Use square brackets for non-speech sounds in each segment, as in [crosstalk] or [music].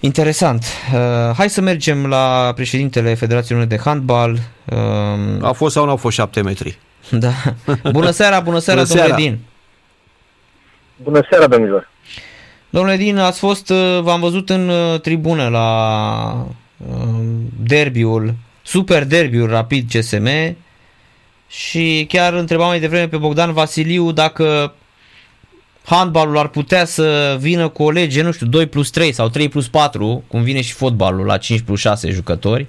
Interesant. Uh, hai să mergem la președintele Federației Române de Handbal. Uh, A fost sau nu au fost șapte metri? Da. Bună seara, bună seara, bună domnule seara. Din. Bună seara, domnilor. Domnule Din, ați fost, uh, v-am văzut în uh, tribună la uh, derbiul, super derbiul rapid CSM și chiar întrebam mai devreme pe Bogdan Vasiliu dacă handbalul ar putea să vină cu o lege, nu știu, 2 plus 3 sau 3 plus 4, cum vine și fotbalul la 5 plus 6 jucători.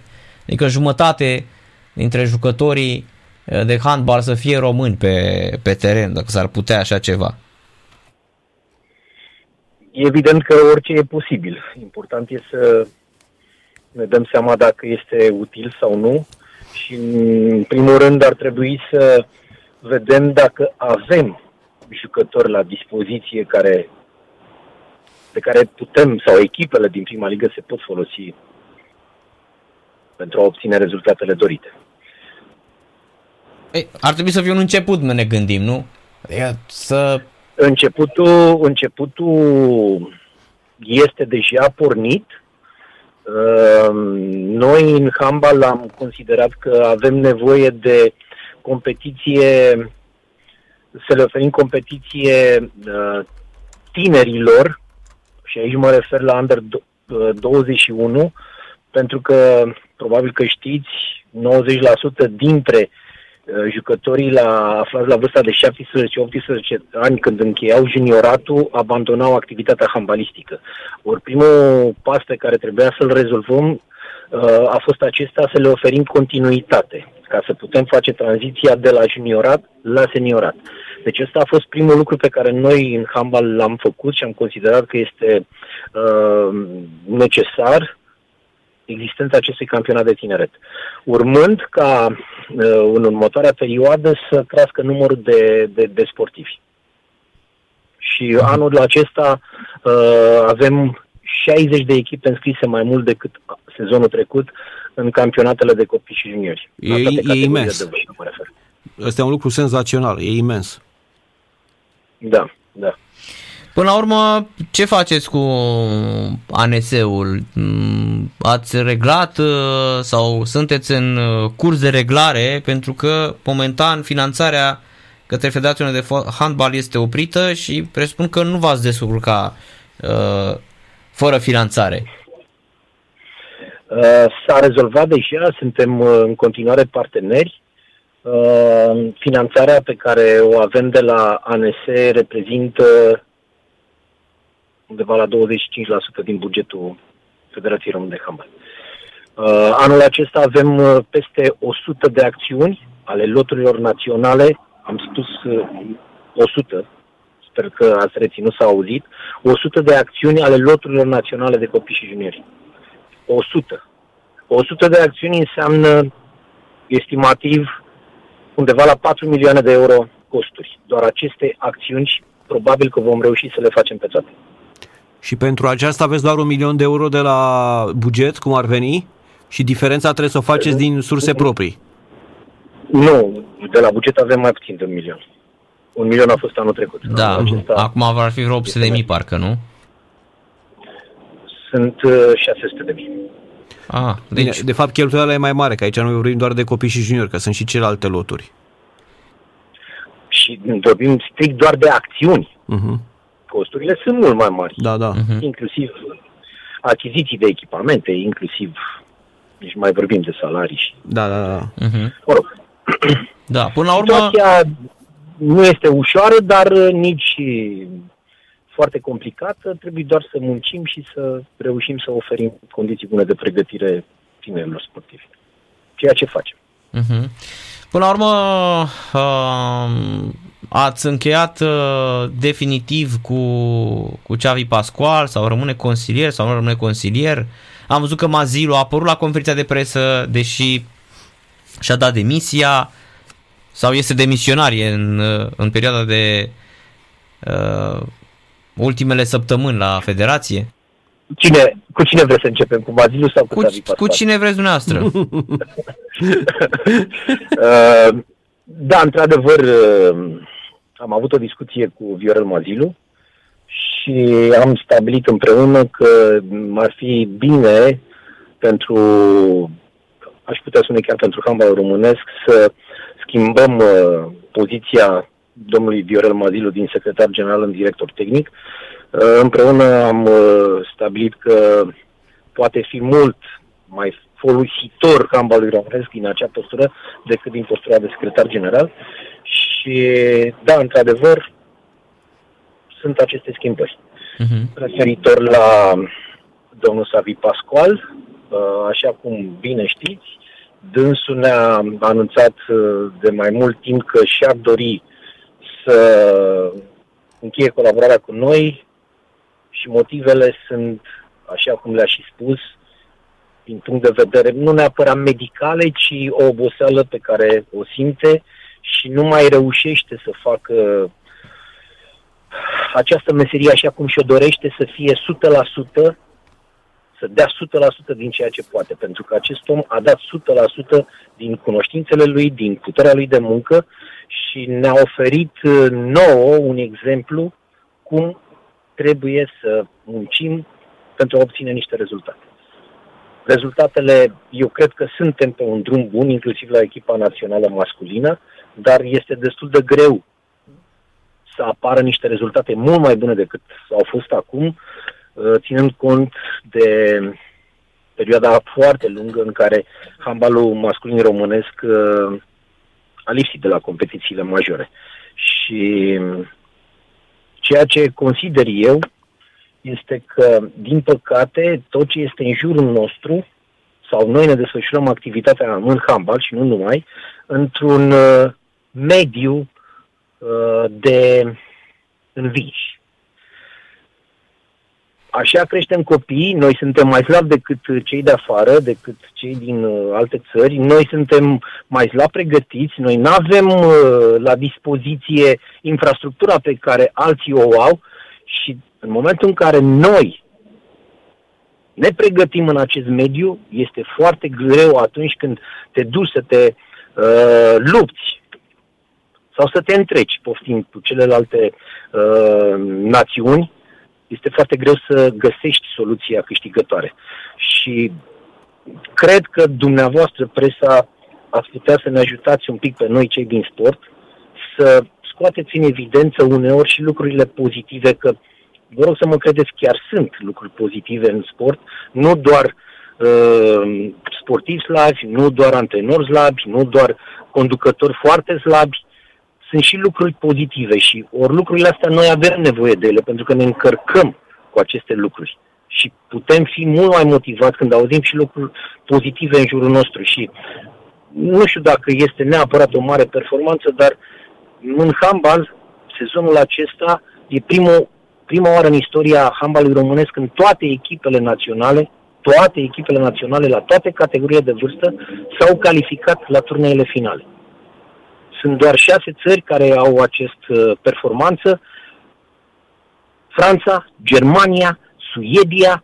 Adică jumătate dintre jucătorii de handbal să fie români pe, pe teren, dacă s-ar putea așa ceva. Evident că orice e posibil. Important e să ne dăm seama dacă este util sau nu și în primul rând ar trebui să vedem dacă avem jucători la dispoziție care pe care putem sau echipele din prima ligă se pot folosi pentru a obține rezultatele dorite. Ei, ar trebui să fie un început, ne gândim, nu? Adică să... Începutul, începutul este deja pornit. Ehm, noi în handball am considerat că avem nevoie de competiție, să le oferim competiție uh, tinerilor, și aici mă refer la under 21, uh, pentru că probabil că știți, 90% dintre uh, jucătorii la, aflați la vârsta de 17-18 ani când încheiau junioratul, abandonau activitatea handbalistică. Ori primul pas pe care trebuia să-l rezolvăm a fost acesta să le oferim continuitate ca să putem face tranziția de la juniorat la seniorat. Deci ăsta a fost primul lucru pe care noi în handball l-am făcut și am considerat că este uh, necesar existența acestui campionat de tineret. Urmând ca uh, în următoarea perioadă să crească numărul de, de, de sportivi. Și uh-huh. anul acesta uh, avem 60 de echipe înscrise mai mult decât sezonul trecut în campionatele de copii și juniori. E, e imens. De vârstă, Este un lucru senzațional, e imens. Da, da. Până la urmă, ce faceți cu ANS-ul? Mm, ați reglat uh, sau sunteți în uh, curs de reglare pentru că momentan finanțarea către Federația de Handbal este oprită și presupun că nu v-ați descurca uh, fără finanțare. Uh, s-a rezolvat deja, suntem uh, în continuare parteneri. Uh, finanțarea pe care o avem de la ANS reprezintă undeva la 25% din bugetul Federației Române de Handbal. Anul acesta avem peste 100 de acțiuni ale loturilor naționale, am spus 100, sper că ați reținut să auzit, 100 de acțiuni ale loturilor naționale de copii și juniori. 100. 100 de acțiuni înseamnă estimativ undeva la 4 milioane de euro costuri. Doar aceste acțiuni probabil că vom reuși să le facem pe toate. Și pentru aceasta aveți doar un milion de euro de la buget, cum ar veni? Și diferența trebuie să o faceți din surse proprii? Nu, de la buget avem mai puțin de un milion. Un milion a fost anul trecut. Da, acesta acum va fi vreo 800 de mii parcă, nu? Sunt 600 uh, de mii. Ah, deci... Bine, de fapt cheltuiala e mai mare, că aici nu vorbim doar de copii și juniori, că sunt și celelalte loturi. Și vorbim strict doar de acțiuni. Uh-huh. Costurile sunt mult mai mari. Da, da. Uh-huh. Inclusiv achiziții de echipamente, inclusiv nici mai vorbim de salarii și... Da, da, da. Uh-huh. Mă rog. Da, până la urmă... Situația nu este ușoară, dar nici foarte complicată, trebuie doar să muncim și să reușim să oferim condiții bune de pregătire tinerilor sportivi. Ceea ce facem. Uh-huh. Până la urmă, uh, ați încheiat uh, definitiv cu, cu Xavi Pascual sau rămâne consilier sau nu rămâne consilier. Am văzut că Mazilu a apărut la conferința de presă, deși și-a dat demisia sau este demisionar în, în perioada de uh, ultimele săptămâni la federație? Cine, cu cine vreți să începem? Cu Mazilu sau cu, cu David Cu cine vreți dumneavoastră? [laughs] [laughs] uh, da, într-adevăr, uh, am avut o discuție cu Viorel Mazilu și am stabilit împreună că ar fi bine pentru, aș putea spune chiar pentru handbalul românesc, să schimbăm uh, poziția domnului Viorel Mazilu din secretar general în director tehnic. Uh, împreună am uh, stabilit că poate fi mult mai folositor handbalului românesc din acea postură decât din postura de secretar general. Și da, într-adevăr, sunt aceste schimbări. Uh-huh. Referitor la domnul Savi Pascual, uh, așa cum bine știți, dânsul ne-a anunțat uh, de mai mult timp că și-ar dori să încheie colaborarea cu noi și motivele sunt, așa cum le-a și spus, din punct de vedere nu neapărat medicale, ci o oboseală pe care o simte și nu mai reușește să facă această meserie așa cum și-o dorește să fie 100%, să dea 100% din ceea ce poate, pentru că acest om a dat 100% din cunoștințele lui, din puterea lui de muncă și ne-a oferit uh, nouă un exemplu cum trebuie să muncim pentru a obține niște rezultate. Rezultatele, eu cred că suntem pe un drum bun, inclusiv la echipa națională masculină, dar este destul de greu să apară niște rezultate mult mai bune decât au fost acum, uh, ținând cont de perioada foarte lungă în care handbalul masculin românesc uh, a lipsit de la competițiile majore. Și ceea ce consider eu este că, din păcate, tot ce este în jurul nostru, sau noi ne desfășurăm activitatea în handbal și nu numai, într-un uh, mediu Uh, de învinși. Așa creștem copiii, noi suntem mai slabi decât cei de afară, decât cei din uh, alte țări, noi suntem mai slab pregătiți, noi nu avem uh, la dispoziție infrastructura pe care alții o au și în momentul în care noi ne pregătim în acest mediu, este foarte greu atunci când te duci să te uh, lupți sau să te întreci, poftind cu celelalte uh, națiuni, este foarte greu să găsești soluția câștigătoare. Și cred că dumneavoastră, presa, ați putea să ne ajutați un pic pe noi, cei din sport, să scoateți în evidență uneori și lucrurile pozitive, că vă rog să mă credeți, chiar sunt lucruri pozitive în sport, nu doar uh, sportivi slabi, nu doar antrenori slabi, nu doar conducători foarte slabi, sunt și lucruri pozitive și ori lucrurile astea noi avem nevoie de ele pentru că ne încărcăm cu aceste lucruri și putem fi mult mai motivați când auzim și lucruri pozitive în jurul nostru și nu știu dacă este neapărat o mare performanță, dar în handbal, sezonul acesta e primul, prima oară în istoria handbalului românesc când toate echipele naționale, toate echipele naționale la toate categoriile de vârstă s-au calificat la turneele finale. Sunt doar șase țări care au acest uh, performanță. Franța, Germania, Suedia,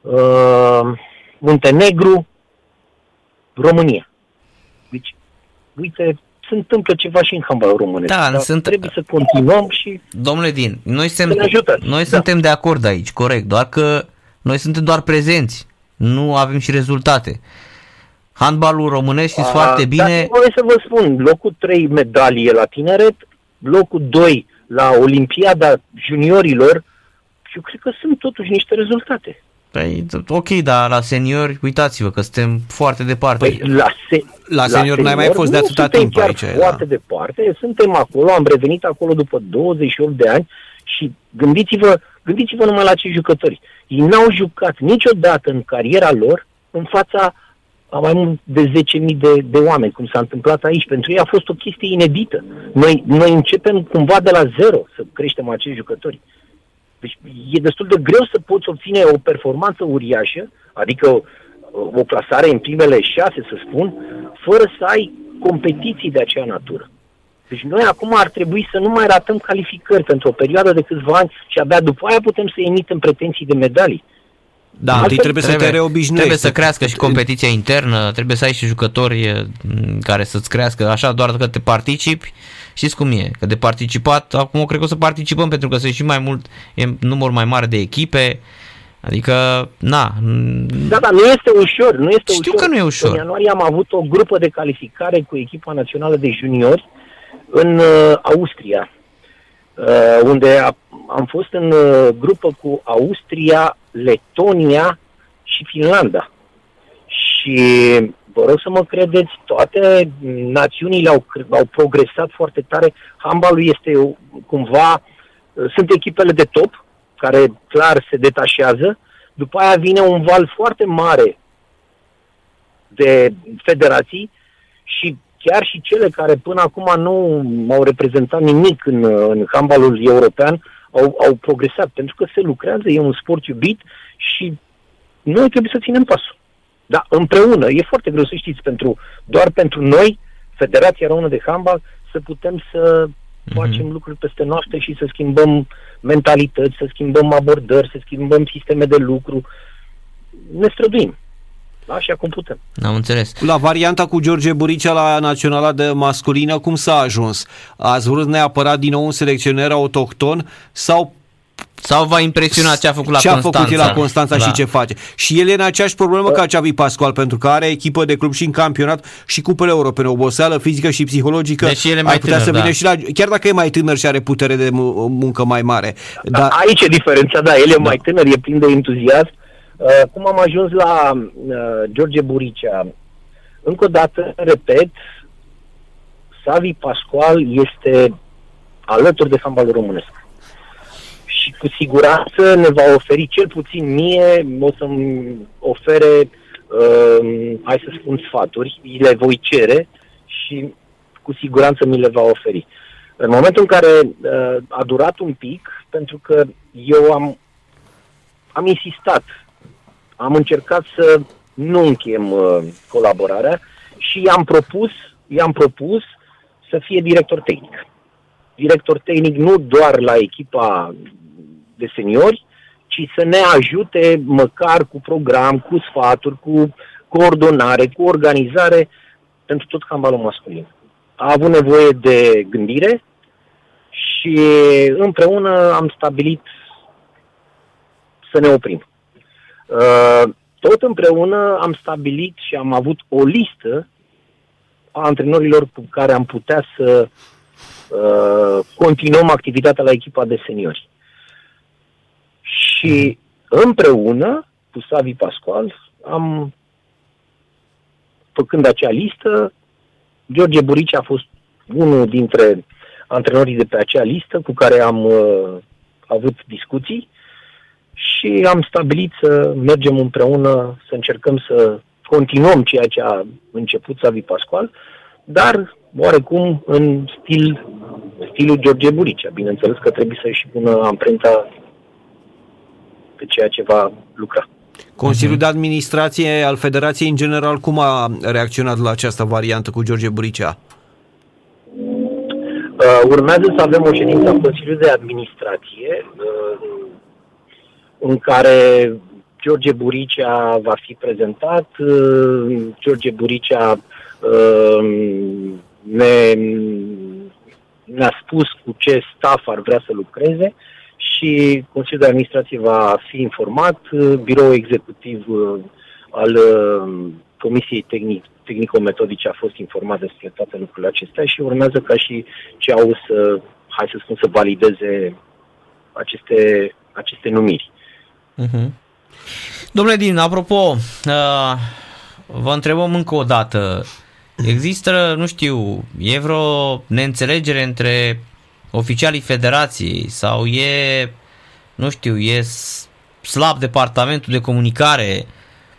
uh, Muntenegru, România. Deci, uite, se întâmplă ceva și în handbalul românesc. Da, dar sunt... trebuie să continuăm și Domnule Din, noi suntem, noi da. suntem de acord aici, corect, doar că noi suntem doar prezenți, nu avem și rezultate handbalul românesc știți foarte bine. Da, voi să vă spun, locul 3 medalie la tineret, locul 2 la Olimpiada juniorilor și eu cred că sunt totuși niște rezultate. Păi, ok, dar la seniori, uitați-vă că suntem foarte departe. Păi, la, se, la, la seniori n-ai mai fost de atâta timp chiar aici. foarte da. departe, suntem acolo, am revenit acolo după 28 de ani și gândiți-vă, gândiți-vă numai la ce jucători. Ei n-au jucat niciodată în cariera lor în fața a mai mult de 10.000 de, de oameni, cum s-a întâmplat aici. Pentru ei a fost o chestie inedită. Noi, noi începem cumva de la zero să creștem acești jucători. Deci e destul de greu să poți obține o performanță uriașă, adică o, o clasare în primele șase, să spun, fără să ai competiții de aceea natură. Deci noi acum ar trebui să nu mai ratăm calificări pentru o perioadă de câțiva ani și abia după aia putem să emitem pretenții de medalii. Da, întâi Altfel trebuie, să te reobișnuiești. Trebuie să crească și competiția internă, trebuie să ai și jucători m, care să-ți crească așa doar că te participi. Știți cum e? Că de participat, acum cred că o să participăm pentru că sunt și mai mult, e număr mai mare de echipe. Adică, na. Da, da, nu este ușor. Nu este Știu ușor. că nu e ușor. În ianuarie am avut o grupă de calificare cu echipa națională de juniori în uh, Austria, uh, unde a, am fost în uh, grupă cu Austria, Letonia și Finlanda. Și vă rog să mă credeți, toate națiunile au, cre- au progresat foarte tare. Handbalul este uh, cumva, uh, sunt echipele de top, care clar se detașează. După aia vine un val foarte mare de federații și chiar și cele care până acum nu au reprezentat nimic în, în handbalul european au, au progresat, pentru că se lucrează, e un sport iubit și noi trebuie să ținem pasul. Dar împreună, e foarte greu să știți, pentru, doar pentru noi, Federația Română de Handbal, să putem să Mhm. facem lucruri peste noastră și să schimbăm mentalități, să schimbăm abordări, să schimbăm sisteme de lucru. Ne străduim. Așa cum putem. Am înțeles. La varianta cu George Buricea la naționala de masculină, cum s-a ajuns? Ați vrut neapărat din nou un selecționer autohton sau Sau v-a impresionat ce a făcut la ce a Constanța? făcut el la Constanța Da. și ce face? Și el e în aceeași problemă ca Xavi Pascual, pentru că are echipă de club și în campionat și cupele europene, oboseală fizică și psihologică. Deci el e mai ar putea tânăr, să vină da. și la, chiar dacă e mai tânăr și are putere de mu- muncă mai mare. Da. Dar Aici e diferența, da, el e mai tânăr, e plin de entuziasm. Uh, cum am ajuns la uh, George Buricea? Încă o dată, repet, Savi Pascual este alături de handbalul românesc. Și cu siguranță ne va oferi, cel puțin mie, o să-mi ofere, uh, hai să spun, sfaturi, le voi cere și cu siguranță mi le va oferi. În momentul în care uh, a durat un pic, pentru că eu am, am insistat, am încercat să nu încheiem uh, colaborarea și i-am propus, i-am propus să fie director tehnic. Director tehnic nu doar la echipa de seniori, ci să ne ajute măcar cu program, cu sfaturi, cu coordonare, cu organizare pentru tot handbalul masculin. A avut nevoie de gândire și împreună am stabilit să ne oprim. Uh, Tot împreună am stabilit și am avut o listă a antrenorilor cu care am putea să uh, continuăm activitatea la echipa de seniori. Și împreună cu Savi Pascual am făcând acea listă, George Burici a fost unul dintre antrenorii de pe acea listă cu care am uh, avut discuții și am stabilit să mergem împreună, să încercăm să continuăm ceea ce a început Savi Pascual, dar oarecum în stil, stilul George Buricea. Bineînțeles că trebuie să-și pună amprenta pe ceea ce va lucra. Consiliul de Administrație al Federației în general cum a reacționat la această variantă cu George Buricea? Uh, urmează să avem o ședință a Consiliului de Administrație uh, în care George Buricea va fi prezentat. Uh, George Buricea uh, ne, ne-a spus cu ce staff ar vrea să lucreze și Consiliul de Administrație va fi informat. Uh, Biroul executiv uh, al uh, Comisiei Tehnic, Tehnico-Metodice a fost informat despre toate lucrurile acestea și urmează ca și ce au să, hai să spun, să valideze aceste, aceste numiri. Uh-huh. Domnule Din, apropo, uh, vă întrebăm încă o dată. Există, nu știu, e vreo neînțelegere între oficialii federației sau e, nu știu, e slab departamentul de comunicare?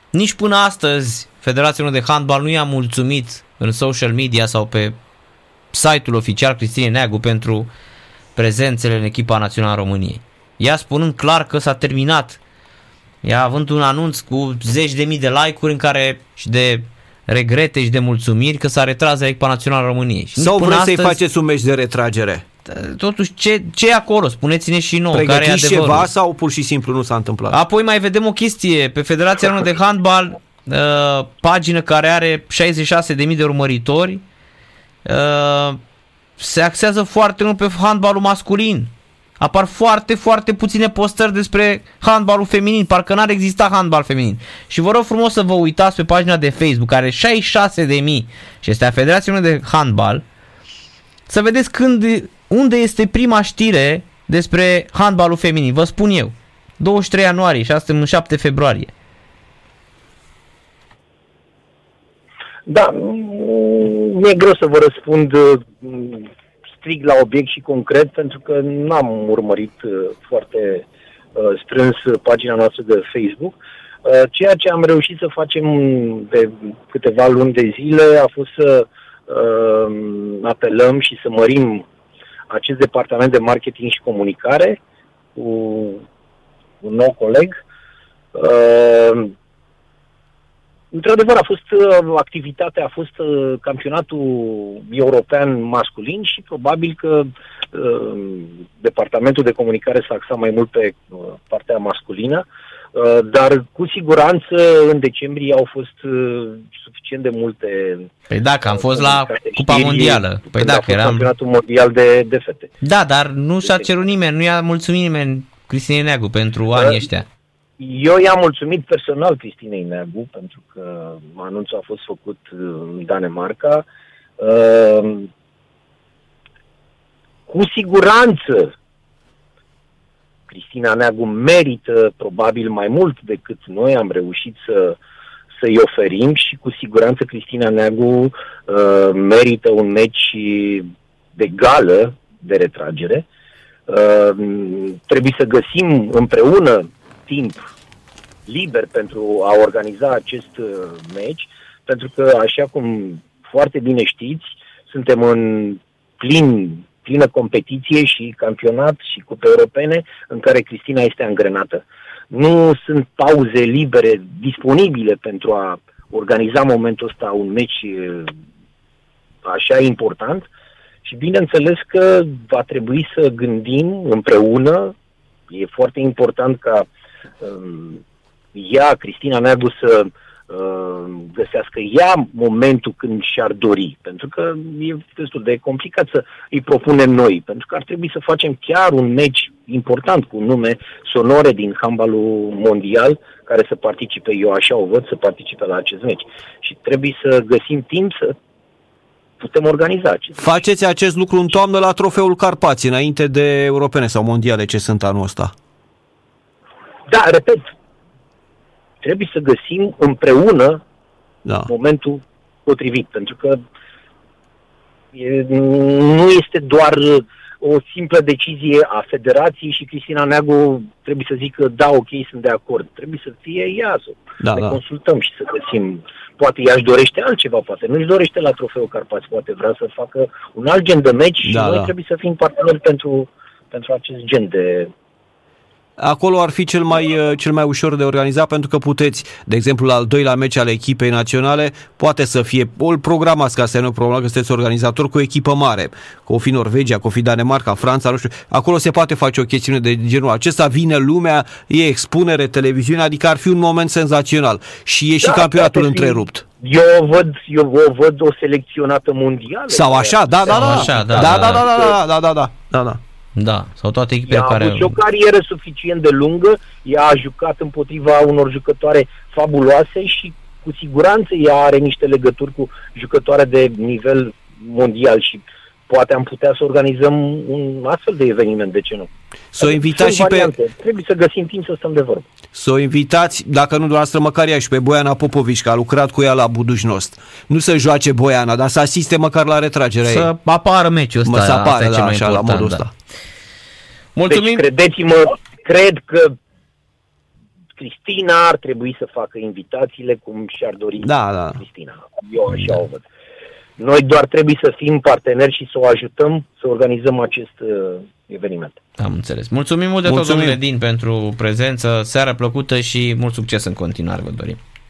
Nici până astăzi Federația Română de Handbal nu i-a mulțumit în social media sau pe site-ul oficial Cristine Neagu pentru prezențele în echipa națională a României. Ea spunând clar că s-a terminat. Ea având un anunț cu zeci de mii de like-uri în care și de regrete și de mulțumiri că s-a retras de echipa națională a României. Și Sau nici vreți până să-i astăzi- faceți un meci de retragere? totuși ce, ce e acolo? Spuneți-ne și nouă, care e Pregătiți adevărul. ceva sau pur și simplu nu s-a întâmplat? Apoi mai vedem o chestie, pe Federația Română de Handbal, uh, pagină care are 66.000 de urmăritori, uh, se axează foarte mult pe handbalul masculin. Apar foarte, foarte puține postări despre handbalul feminin, parcă n-ar exista handbal feminin. Și vă rog frumos să vă uitați pe pagina de Facebook, care are 66.000 și este a Federației Române de Handbal, să vedeți când, unde este prima știre despre handbalul feminin. Vă spun eu. 23 ianuarie și astăzi în 7 februarie. Da, mm, mi-e greu să vă răspund mm, strict la obiect și concret, pentru că n-am urmărit uh, foarte uh, strâns pagina noastră de Facebook. Uh, Ceea ce am reușit să facem de câteva luni de zile a fost să uh, apelăm și să mărim acest departament de marketing și comunicare cu un nou coleg. Uh, Într-adevăr, a fost uh, activitatea, a fost uh, campionatul european masculin și probabil că uh, departamentul de comunicare s-a axat mai mult pe uh, partea masculină, uh, dar cu siguranță în decembrie au fost uh, suficient de multe Păi da, că am fost la comunicate, Cupa știri, Mondială. Păi când da, a că fost eram... campionatul mondial de, de fete. Da, dar nu și-a cerut nimeni, nu i-a mulțumit nimeni Cristine Neagu pentru anii ăștia. Eu i-am mulțumit personal Cristinei Neagu pentru că anunțul a fost făcut în Danemarca. Uh, Cu siguranță Cristina Neagu merită probabil mai mult decât noi am reușit să să-i oferim și cu siguranță Cristina Neagu uh, merită un meci de gală de retragere. Uh, trebuie să găsim împreună timp liber pentru a organiza acest uh, meci, pentru că, așa cum foarte bine știți, suntem în plin, plină competiție și campionat și cupe europene în care Cristina este angrenată. Nu sunt pauze libere disponibile pentru a organiza momentul ăsta un meci uh, așa important și bineînțeles că va trebui să gândim împreună, e foarte important ca um, ea, Cristina Neagu, să uh, găsească ea momentul când și-ar dori, pentru că e destul de complicat să îi propunem noi, pentru că ar trebui să facem chiar un meci important cu nume sonore din handbalul mondial care să participe, eu așa o văd, să participe la acest meci. Și trebuie să găsim timp să putem organiza acest meci. Faceți acest lucru în toamnă la trofeul Carpații, înainte de europene sau mondiale ce sunt anul ăsta. Da, repet, trebuie să găsim împreună Da. momentul potrivit, pentru că e, nu este doar uh, o simplă decizie a federației și Cristina Neagu trebuie să zică da, ok, sunt de acord. Trebuie să fie ea să Da, ne da. consultăm și să găsim. Poate ea își dorește altceva, poate nu își dorește la trofeul Carpați, poate vrea să facă un alt gen de meci și Da, noi da. trebuie să fim parteneri pentru, pentru acest gen de, Acolo ar fi cel mai, uh, cel mai ușor de organizat pentru că puteți, de exemplu, la al doilea meci al echipei naționale, poate să fie, o îl programați ca să nu o problemă că sunteți organizator cu o echipă mare, că o fi Norvegia, că o fi Danemarca, Franța, nu știu. Acolo se poate face o chestiune de genul acesta, vine lumea, e expunere, televiziune, adică ar fi un moment senzațional. Și e și Da, campionatul poate fi- întrerupt. Eu o văd, eu o văd o selecționată mondială. Sau așa, da, da, Sau da, așa, da, da, da, da, da, da, da, da, da, da, da, da. Da, sau toate Ea echipele a care... avut și o carieră suficient de lungă, ea a jucat împotriva unor jucătoare fabuloase și cu siguranță ea are niște legături cu jucătoare de nivel mondial și poate am putea să organizăm un astfel de eveniment, de ce nu? Să o invitați și Sunt pe, variante. Trebuie să găsim timp să stăm de vorbă. să o invitați, dacă nu dumneavoastră, măcar ea și pe Boiana Popovici, că a lucrat cu ea la Budușnost. Nu să joace Boiana, dar să asiste măcar la retragerea ei. Să apară meciul ăsta, Mă, să asta apară, e cel da, mai așa, la important, modul da. ăsta. Mulțumim! Deci, credeți-mă, cred că Cristina ar trebui să facă invitațiile cum și-ar dori Da, da. Cristina. Eu așa o văd. Noi doar trebuie să fim parteneri și să o ajutăm să organizăm acest uh, eveniment. Am înțeles. Mulțumim mult de tot, Mulțumim. domnule Din, pentru prezență, seară plăcută și mult succes în continuare, vă dorim.